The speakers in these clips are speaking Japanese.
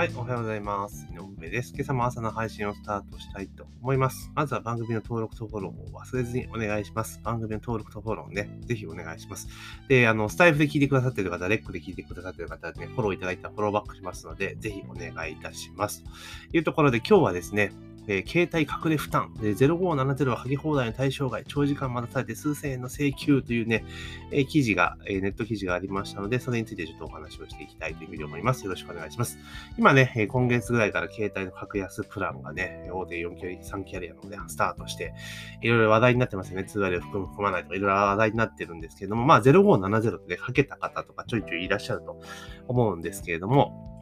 はい、おはようございます。井上です。今朝も朝の配信をスタートしたいと思います。まずは番組の登録とフォローを忘れずにお願いします。番組の登録とフォローね、ぜひお願いします。で、あの、スタイフで聞いてくださっている方、レックで聞いてくださっている方はね、フォローいただいたらフォローバックしますので、ぜひお願いいたします。というところで今日はですね、えー、携帯隠れ負担、で0570は剥ぎ放題の対象外、長時間待たされて数千円の請求というね、えー、記事が、えー、ネット記事がありましたので、それについてちょっとお話をしていきたいというふうに思います。よろしくお願いします。今ね、え今月ぐらいから携帯の格安プランがね、大手4キャリア3キャリアのね、スタートして、いろいろ話題になってますよね。通話料含む含まないとか、いろいろ話題になってるんですけれども、まあ0570ってね、かけた方とかちょいちょいいらっしゃると思うんですけれども、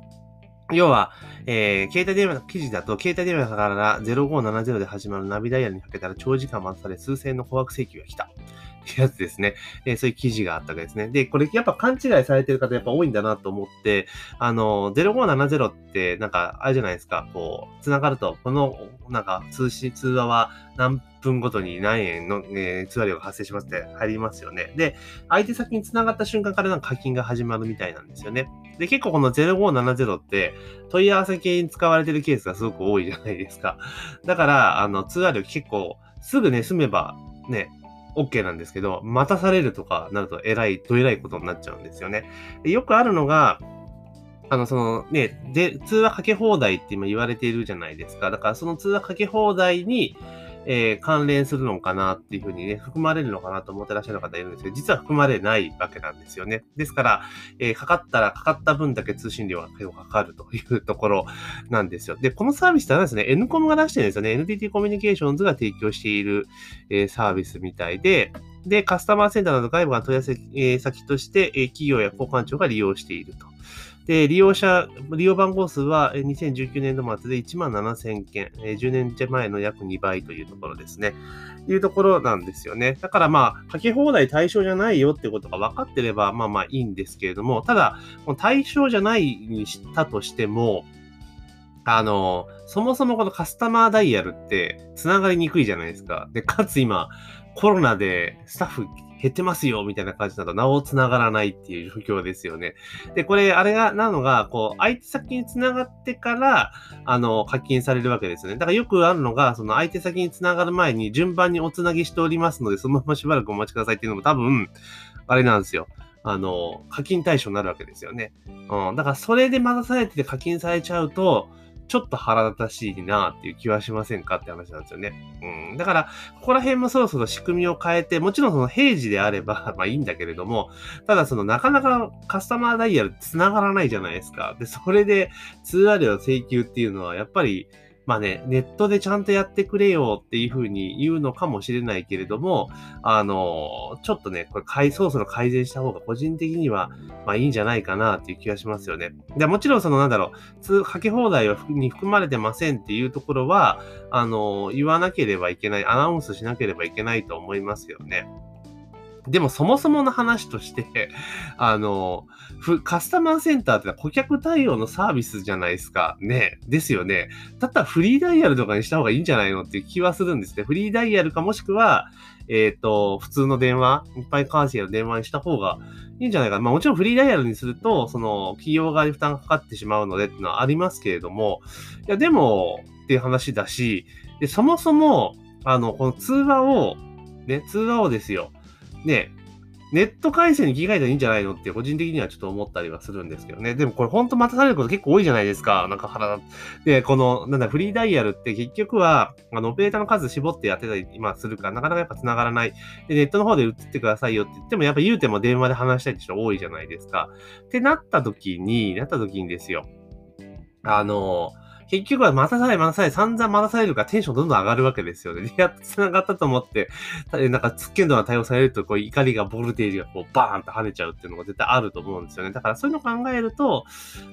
要は、えー、携帯電話の記事だと、携帯電話から0570で始まるナビダイヤルにかけたら長時間待たされ数千の高額請求が来た。ってやつですね。えー、そういう記事があったわけですね。で、これやっぱ勘違いされてる方やっぱ多いんだなと思って、あの、0570ってなんか、あれじゃないですか、こう、繋がると、この、なんか、通信、通話は何分ごとに何円の、えー、通話料が発生しますって入りますよね。で、相手先に繋がった瞬間からなんか課金が始まるみたいなんですよね。で、結構この0570って問い合わせ系に使われてるケースがすごく多いじゃないですか。だから、あの、通話料結構すぐね、済めばね、OK なんですけど、待たされるとかなるとえらい、どえらいことになっちゃうんですよね。よくあるのが、あの、そのね、で、通話かけ放題って今言われているじゃないですか。だからその通話かけ放題に、えー、関連するのかなっていうふうにね、含まれるのかなと思ってらっしゃる方いるんですけど、実は含まれないわけなんですよね。ですから、えー、かかったらかかった分だけ通信料がかかるというところなんですよ。で、このサービスってはですね、N コムが出してるんですよね。NTT コミュニケーションズが提供している、えー、サービスみたいで、で、カスタマーセンターなど外部が問い合わせ先として、企業や交換庁が利用していると。で、利用者、利用番号数は2019年度末で1万7000件、10年前の約2倍というところですね。いうところなんですよね。だからまあ、かけ放題対象じゃないよってことが分かってれば、まあまあいいんですけれども、ただ、対象じゃないにしたとしても、あの、そもそもこのカスタマーダイヤルって繋がりにくいじゃないですか。で、かつ今、コロナでスタッフ減ってますよ、みたいな感じだと、なお繋がらないっていう状況ですよね。で、これ、あれが、なのが、こう、相手先に繋がってから、あの、課金されるわけですよね。だからよくあるのが、その相手先に繋がる前に順番にお繋ぎしておりますので、そのまましばらくお待ちくださいっていうのも多分、あれなんですよ。あの、課金対象になるわけですよね。うん。だからそれで待たされてて課金されちゃうと、ちょっと腹立たしいなっていう気はしませんかって話なんですよね。うん。だから、ここら辺もそろそろ仕組みを変えて、もちろんその平時であれば、まあいいんだけれども、ただそのなかなかカスタマーダイヤル繋がらないじゃないですか。で、それで通話料請求っていうのは、やっぱり、まあね、ネットでちゃんとやってくれよっていうふうに言うのかもしれないけれども、あの、ちょっとね、これ、そろそろ改善した方が個人的には、まあいいんじゃないかなっていう気がしますよね。でもちろんそのなんだろう、通、かけ放題に含まれてませんっていうところは、あの、言わなければいけない、アナウンスしなければいけないと思いますよね。でもそもそもの話として、あの、カスタマーセンターって顧客対応のサービスじゃないですか。ね。ですよね。だったらフリーダイヤルとかにした方がいいんじゃないのっていう気はするんですね。フリーダイヤルかもしくは、えっ、ー、と、普通の電話、いっぱいカーシェの電話にした方がいいんじゃないかな。まあもちろんフリーダイヤルにすると、その、企業側に負担がかかってしまうのでっていうのはありますけれども、いや、でも、っていう話だし、で、そもそも、あの、この通話を、ね、通話をですよ。ね、ネット回線に切り替えたらいいんじゃないのって個人的にはちょっと思ったりはするんですけどね。でもこれ本当待たされること結構多いじゃないですか。なんか腹で、この、なんだ、フリーダイヤルって結局は、あの、オペレーターの数絞ってやってたり、今するから、なかなかやっぱ繋がらない。で、ネットの方で移ってくださいよって言っても、やっぱ言うても電話で話したいって人多いじゃないですか。ってなった時に、なった時にですよ。あの、結局は待たされ、待たされ、散々待たされるからテンションどんどん上がるわけですよね。やっと繋がったと思って、なんか、つっけんどな対応されると、こう、怒りが、ボルテージがこう、バーンと跳ねちゃうっていうのが絶対あると思うんですよね。だから、そういうのを考えると、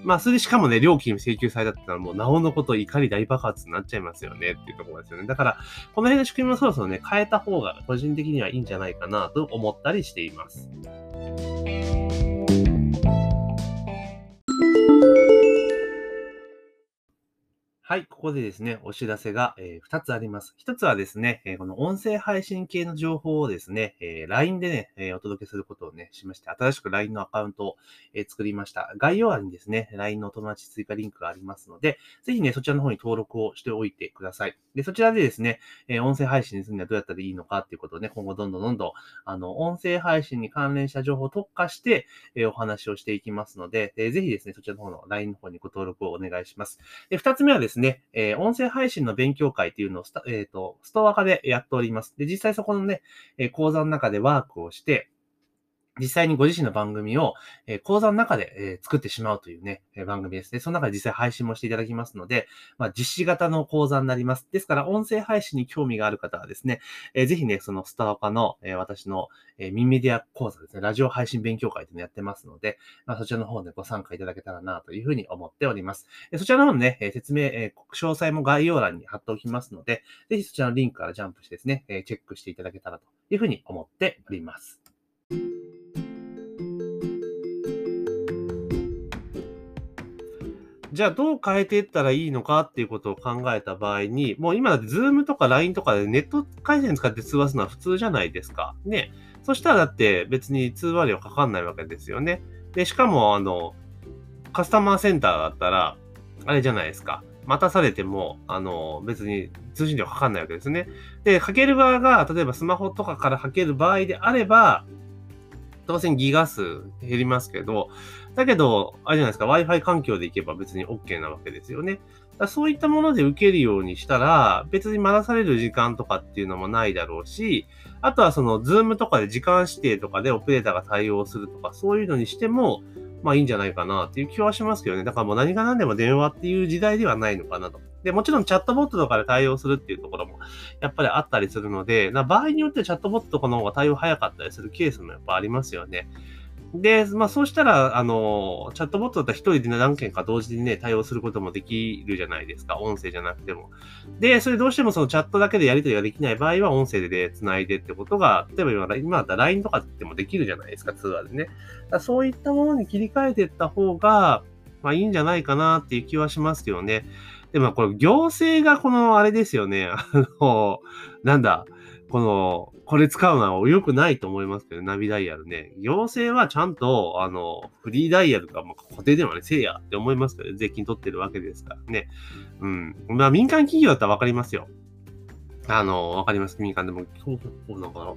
まあ、それでしかもね、料金請求されたってのはもう、なおのこと怒り大爆発になっちゃいますよねっていうところですよね。だから、この辺の仕組みもそろそろね、変えた方が、個人的にはいいんじゃないかなと思ったりしています。はい、ここでですね、お知らせが、え、2つあります。1つはですね、え、この音声配信系の情報をですね、え、LINE でね、えお届けすることをね、しまして、新しく LINE のアカウントを、え作りました。概要欄にですね、LINE のお友達追加リンクがありますので、ぜひね、そちらの方に登録をしておいてください。で、そちらでですね、え音声配信にするにはどうやったらいいのかっていうことをね、今後どんどんどんどん、あの、音声配信に関連した情報を特化して、えお話をしていきますので、えぜひですね、そちらの方の LINE の方にご登録をお願いします。で、2つ目はですね、ですねえ音声配信の勉強会っていうのをスタ、えっ、ー、と、ストア化でやっております。で、実際そこのね、え講座の中でワークをして、実際にご自身の番組を、え、講座の中で、え、作ってしまうというね、え、番組ですね。その中で実際配信もしていただきますので、まあ、実施型の講座になります。ですから、音声配信に興味がある方はですね、えー、ぜひね、そのスターパの、え、私の、え、ミンメディア講座ですね、ラジオ配信勉強会というのやってますので、まあ、そちらの方でご参加いただけたらなというふうに思っております。え、そちらの方のね、え、説明、え、詳細も概要欄に貼っておきますので、ぜひそちらのリンクからジャンプしてですね、え、チェックしていただけたらというふうに思っております。じゃあどう変えていったらいいのかっていうことを考えた場合に、もう今だってズームとか LINE とかでネット回線使って通話するのは普通じゃないですか。ね。そしたらだって別に通話料かかんないわけですよね。で、しかもあの、カスタマーセンターだったら、あれじゃないですか。待たされても、あの、別に通信料かかんないわけですね。で、かける側が、例えばスマホとかからかける場合であれば、当然ギガ数減りますけど、だけど、あれじゃないですか、Wi-Fi 環境でいけば別に OK なわけですよね。だそういったもので受けるようにしたら、別に待たされる時間とかっていうのもないだろうし、あとはその、ズームとかで時間指定とかでオペレーターが対応するとか、そういうのにしても、まあいいんじゃないかなっていう気はしますけどね。だからもう何が何でも電話っていう時代ではないのかなと。で、もちろんチャットボットとかで対応するっていうところも、やっぱりあったりするので、場合によってチャットボットとかの方が対応早かったりするケースもやっぱありますよね。で、まあそうしたら、あの、チャットボットだったら一人で何件か同時にね、対応することもできるじゃないですか。音声じゃなくても。で、それどうしてもそのチャットだけでやり取りができない場合は、音声で繋いでってことが、例えば今、今だったら LINE とかでもできるじゃないですか、通話でね。そういったものに切り替えていった方が、まあいいんじゃないかなっていう気はしますけどね。でもこれ行政がこのあれですよね。あの、なんだ、この、これ使うのは良くないと思いますけど、ナビダイヤルね。行政はちゃんと、あの、フリーダイヤルか、まあ、固定電話ね、せいやって思いますけど、税金取ってるわけですからね。うん。まあ、民間企業だったらわかりますよ。あの、わかります。民間でも、そうそうなのかな。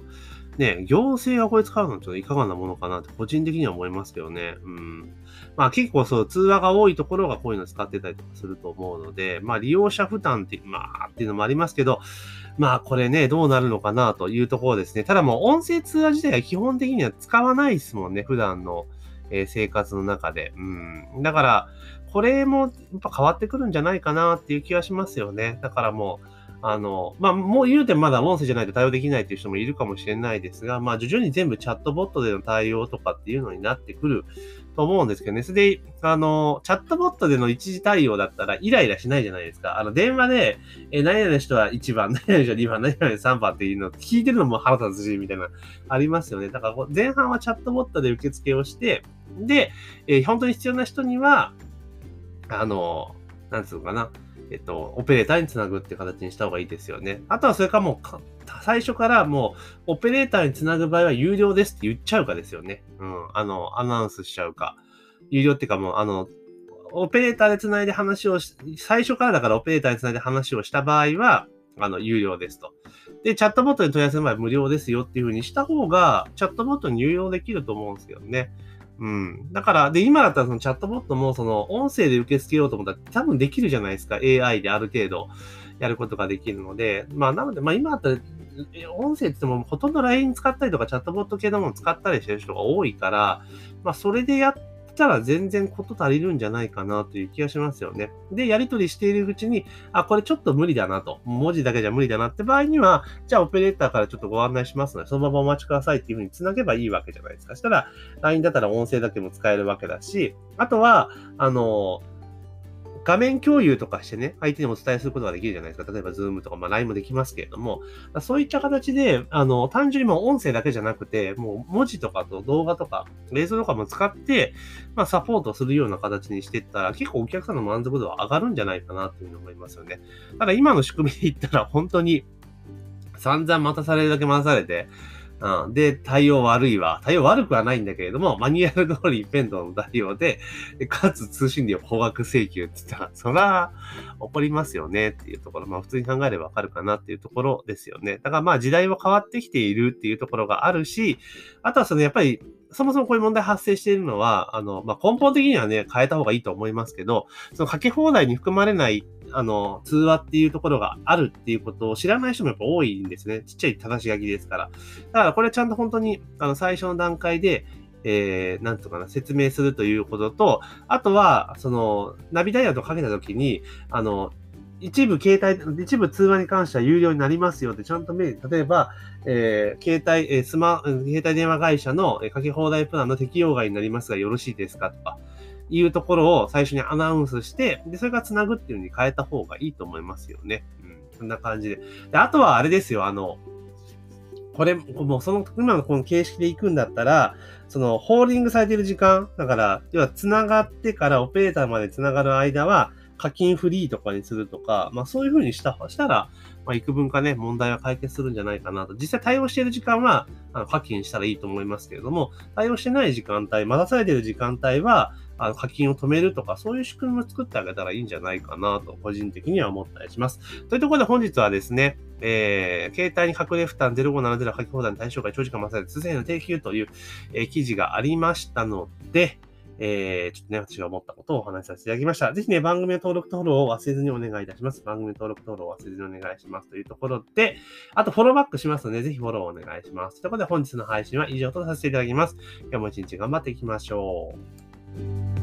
ね、行政がこれ使うのちょっといかがなものかなって個人的には思いますけどね。うん。まあ結構そう、通話が多いところがこういうの使ってたりとかすると思うので、まあ利用者負担って、まあっていうのもありますけど、まあこれね、どうなるのかなというところですね。ただもう音声通話自体は基本的には使わないですもんね、普段の、え生活の中で。うん。だから、これもやっぱ変わってくるんじゃないかなっていう気はしますよね。だからもう、あの、まあ、もう言うてまだ音声じゃないと対応できないっていう人もいるかもしれないですが、まあ、徐々に全部チャットボットでの対応とかっていうのになってくると思うんですけどね。それで、あの、チャットボットでの一時対応だったらイライラしないじゃないですか。あの、電話で、え、何々の人は1 番、何々の人は2番、何々の3番っていうの聞いてるのも腹立つし、みたいな、ありますよね。だから、前半はチャットボットで受付をして、で、えー、本当に必要な人には、あの、なんつうのかな。えっと、オペレーターにつなぐって形にした方がいいですよね。あとはそれかもう最初からもう、オペレーターにつなぐ場合は有料ですって言っちゃうかですよね。うん。あの、アナウンスしちゃうか。有料っていうかもう、あの、オペレーターでつないで話をし、最初からだからオペレーターにつないで話をした場合は、あの、有料ですと。で、チャットボットに問い合わせる場合は無料ですよっていう風にした方が、チャットボットに有料できると思うんですけどね。うん。だから、で、今だったらそのチャットボットもその音声で受け付けようと思ったら多分できるじゃないですか。AI である程度やることができるので。まあ、なので、まあ今だったら、音声って言ってもほとんど LINE 使ったりとかチャットボット系のもの使ったりしてる人が多いから、まあそれでやっったら全然こと足りるんじゃないかなという気がしますよね。で、やり取りしているうちに、あ、これちょっと無理だなと。文字だけじゃ無理だなって場合には、じゃあオペレーターからちょっとご案内しますので、そのままお待ちくださいっていうふうに繋げばいいわけじゃないですか。したら、LINE だったら音声だけも使えるわけだし、あとは、あの、画面共有とかしてね、相手にお伝えすることができるじゃないですか。例えば、ズームとか、まあ、LINE もできますけれども、そういった形で、あの、単純にもう音声だけじゃなくて、もう文字とかと動画とか、映像とかも使って、まあ、サポートするような形にしていったら、結構お客さんの満足度は上がるんじゃないかなというふうに思いますよね。ただ、今の仕組みで言ったら、本当に、散々待たされるだけ待たされて、うん。で、対応悪いわ。対応悪くはないんだけれども、マニュアル通りペントの対応で、かつ通信料高額請求って言ったら、そら、怒りますよねっていうところ、まあ普通に考えればわかるかなっていうところですよね。だからまあ時代は変わってきているっていうところがあるし、あとはそのやっぱりそもそもこういう問題発生しているのは、あの、まあ、根本的にはね、変えた方がいいと思いますけど、そのかけ放題に含まれない、あの、通話っていうところがあるっていうことを知らない人もやっぱ多いんですね。ちっちゃい正し書きですから。だからこれちゃんと本当に、あの、最初の段階で、えー、なんとかな、説明するということと、あとは、その、ナビダイヤルとかけたときに、あの、一部携帯、一部通話に関しては有料になりますよってちゃんと例えば、えー、携帯、えー、スマ、携帯電話会社のかけ放題プランの適用外になりますがよろしいですかとか、いうところを最初にアナウンスして、で、それが繋ぐっていうのに変えた方がいいと思いますよね。うん。そんな感じで。で、あとはあれですよ、あの、これ、もうその、今のこの形式で行くんだったら、その、ホールディングされてる時間、だから、要は繋がってからオペレーターまで繋がる間は、課金フリーとかにするとか、まあそういう風にしたしたら、まあ幾分かね、問題は解決するんじゃないかなと。実際対応している時間は、あの課金したらいいと思いますけれども、対応してない時間帯、待たされている時間帯は、あの課金を止めるとか、そういう仕組みを作ってあげたらいいんじゃないかなと、個人的には思ったりします。というところで本日はですね、えー、携帯に隠れ負担0570書き放題の対象外長時間待たされて通信の定休という、えー、記事がありましたので、えー、ちょっとね、私が思ったことをお話しさせていただきました。ぜひね、番組の登録登録を忘れずにお願いいたします。番組の登録登録を忘れずにお願いします。というところで、あとフォローバックしますので、ぜひフォローお願いします。ということで、本日の配信は以上とさせていただきます。今日も一日頑張っていきましょう。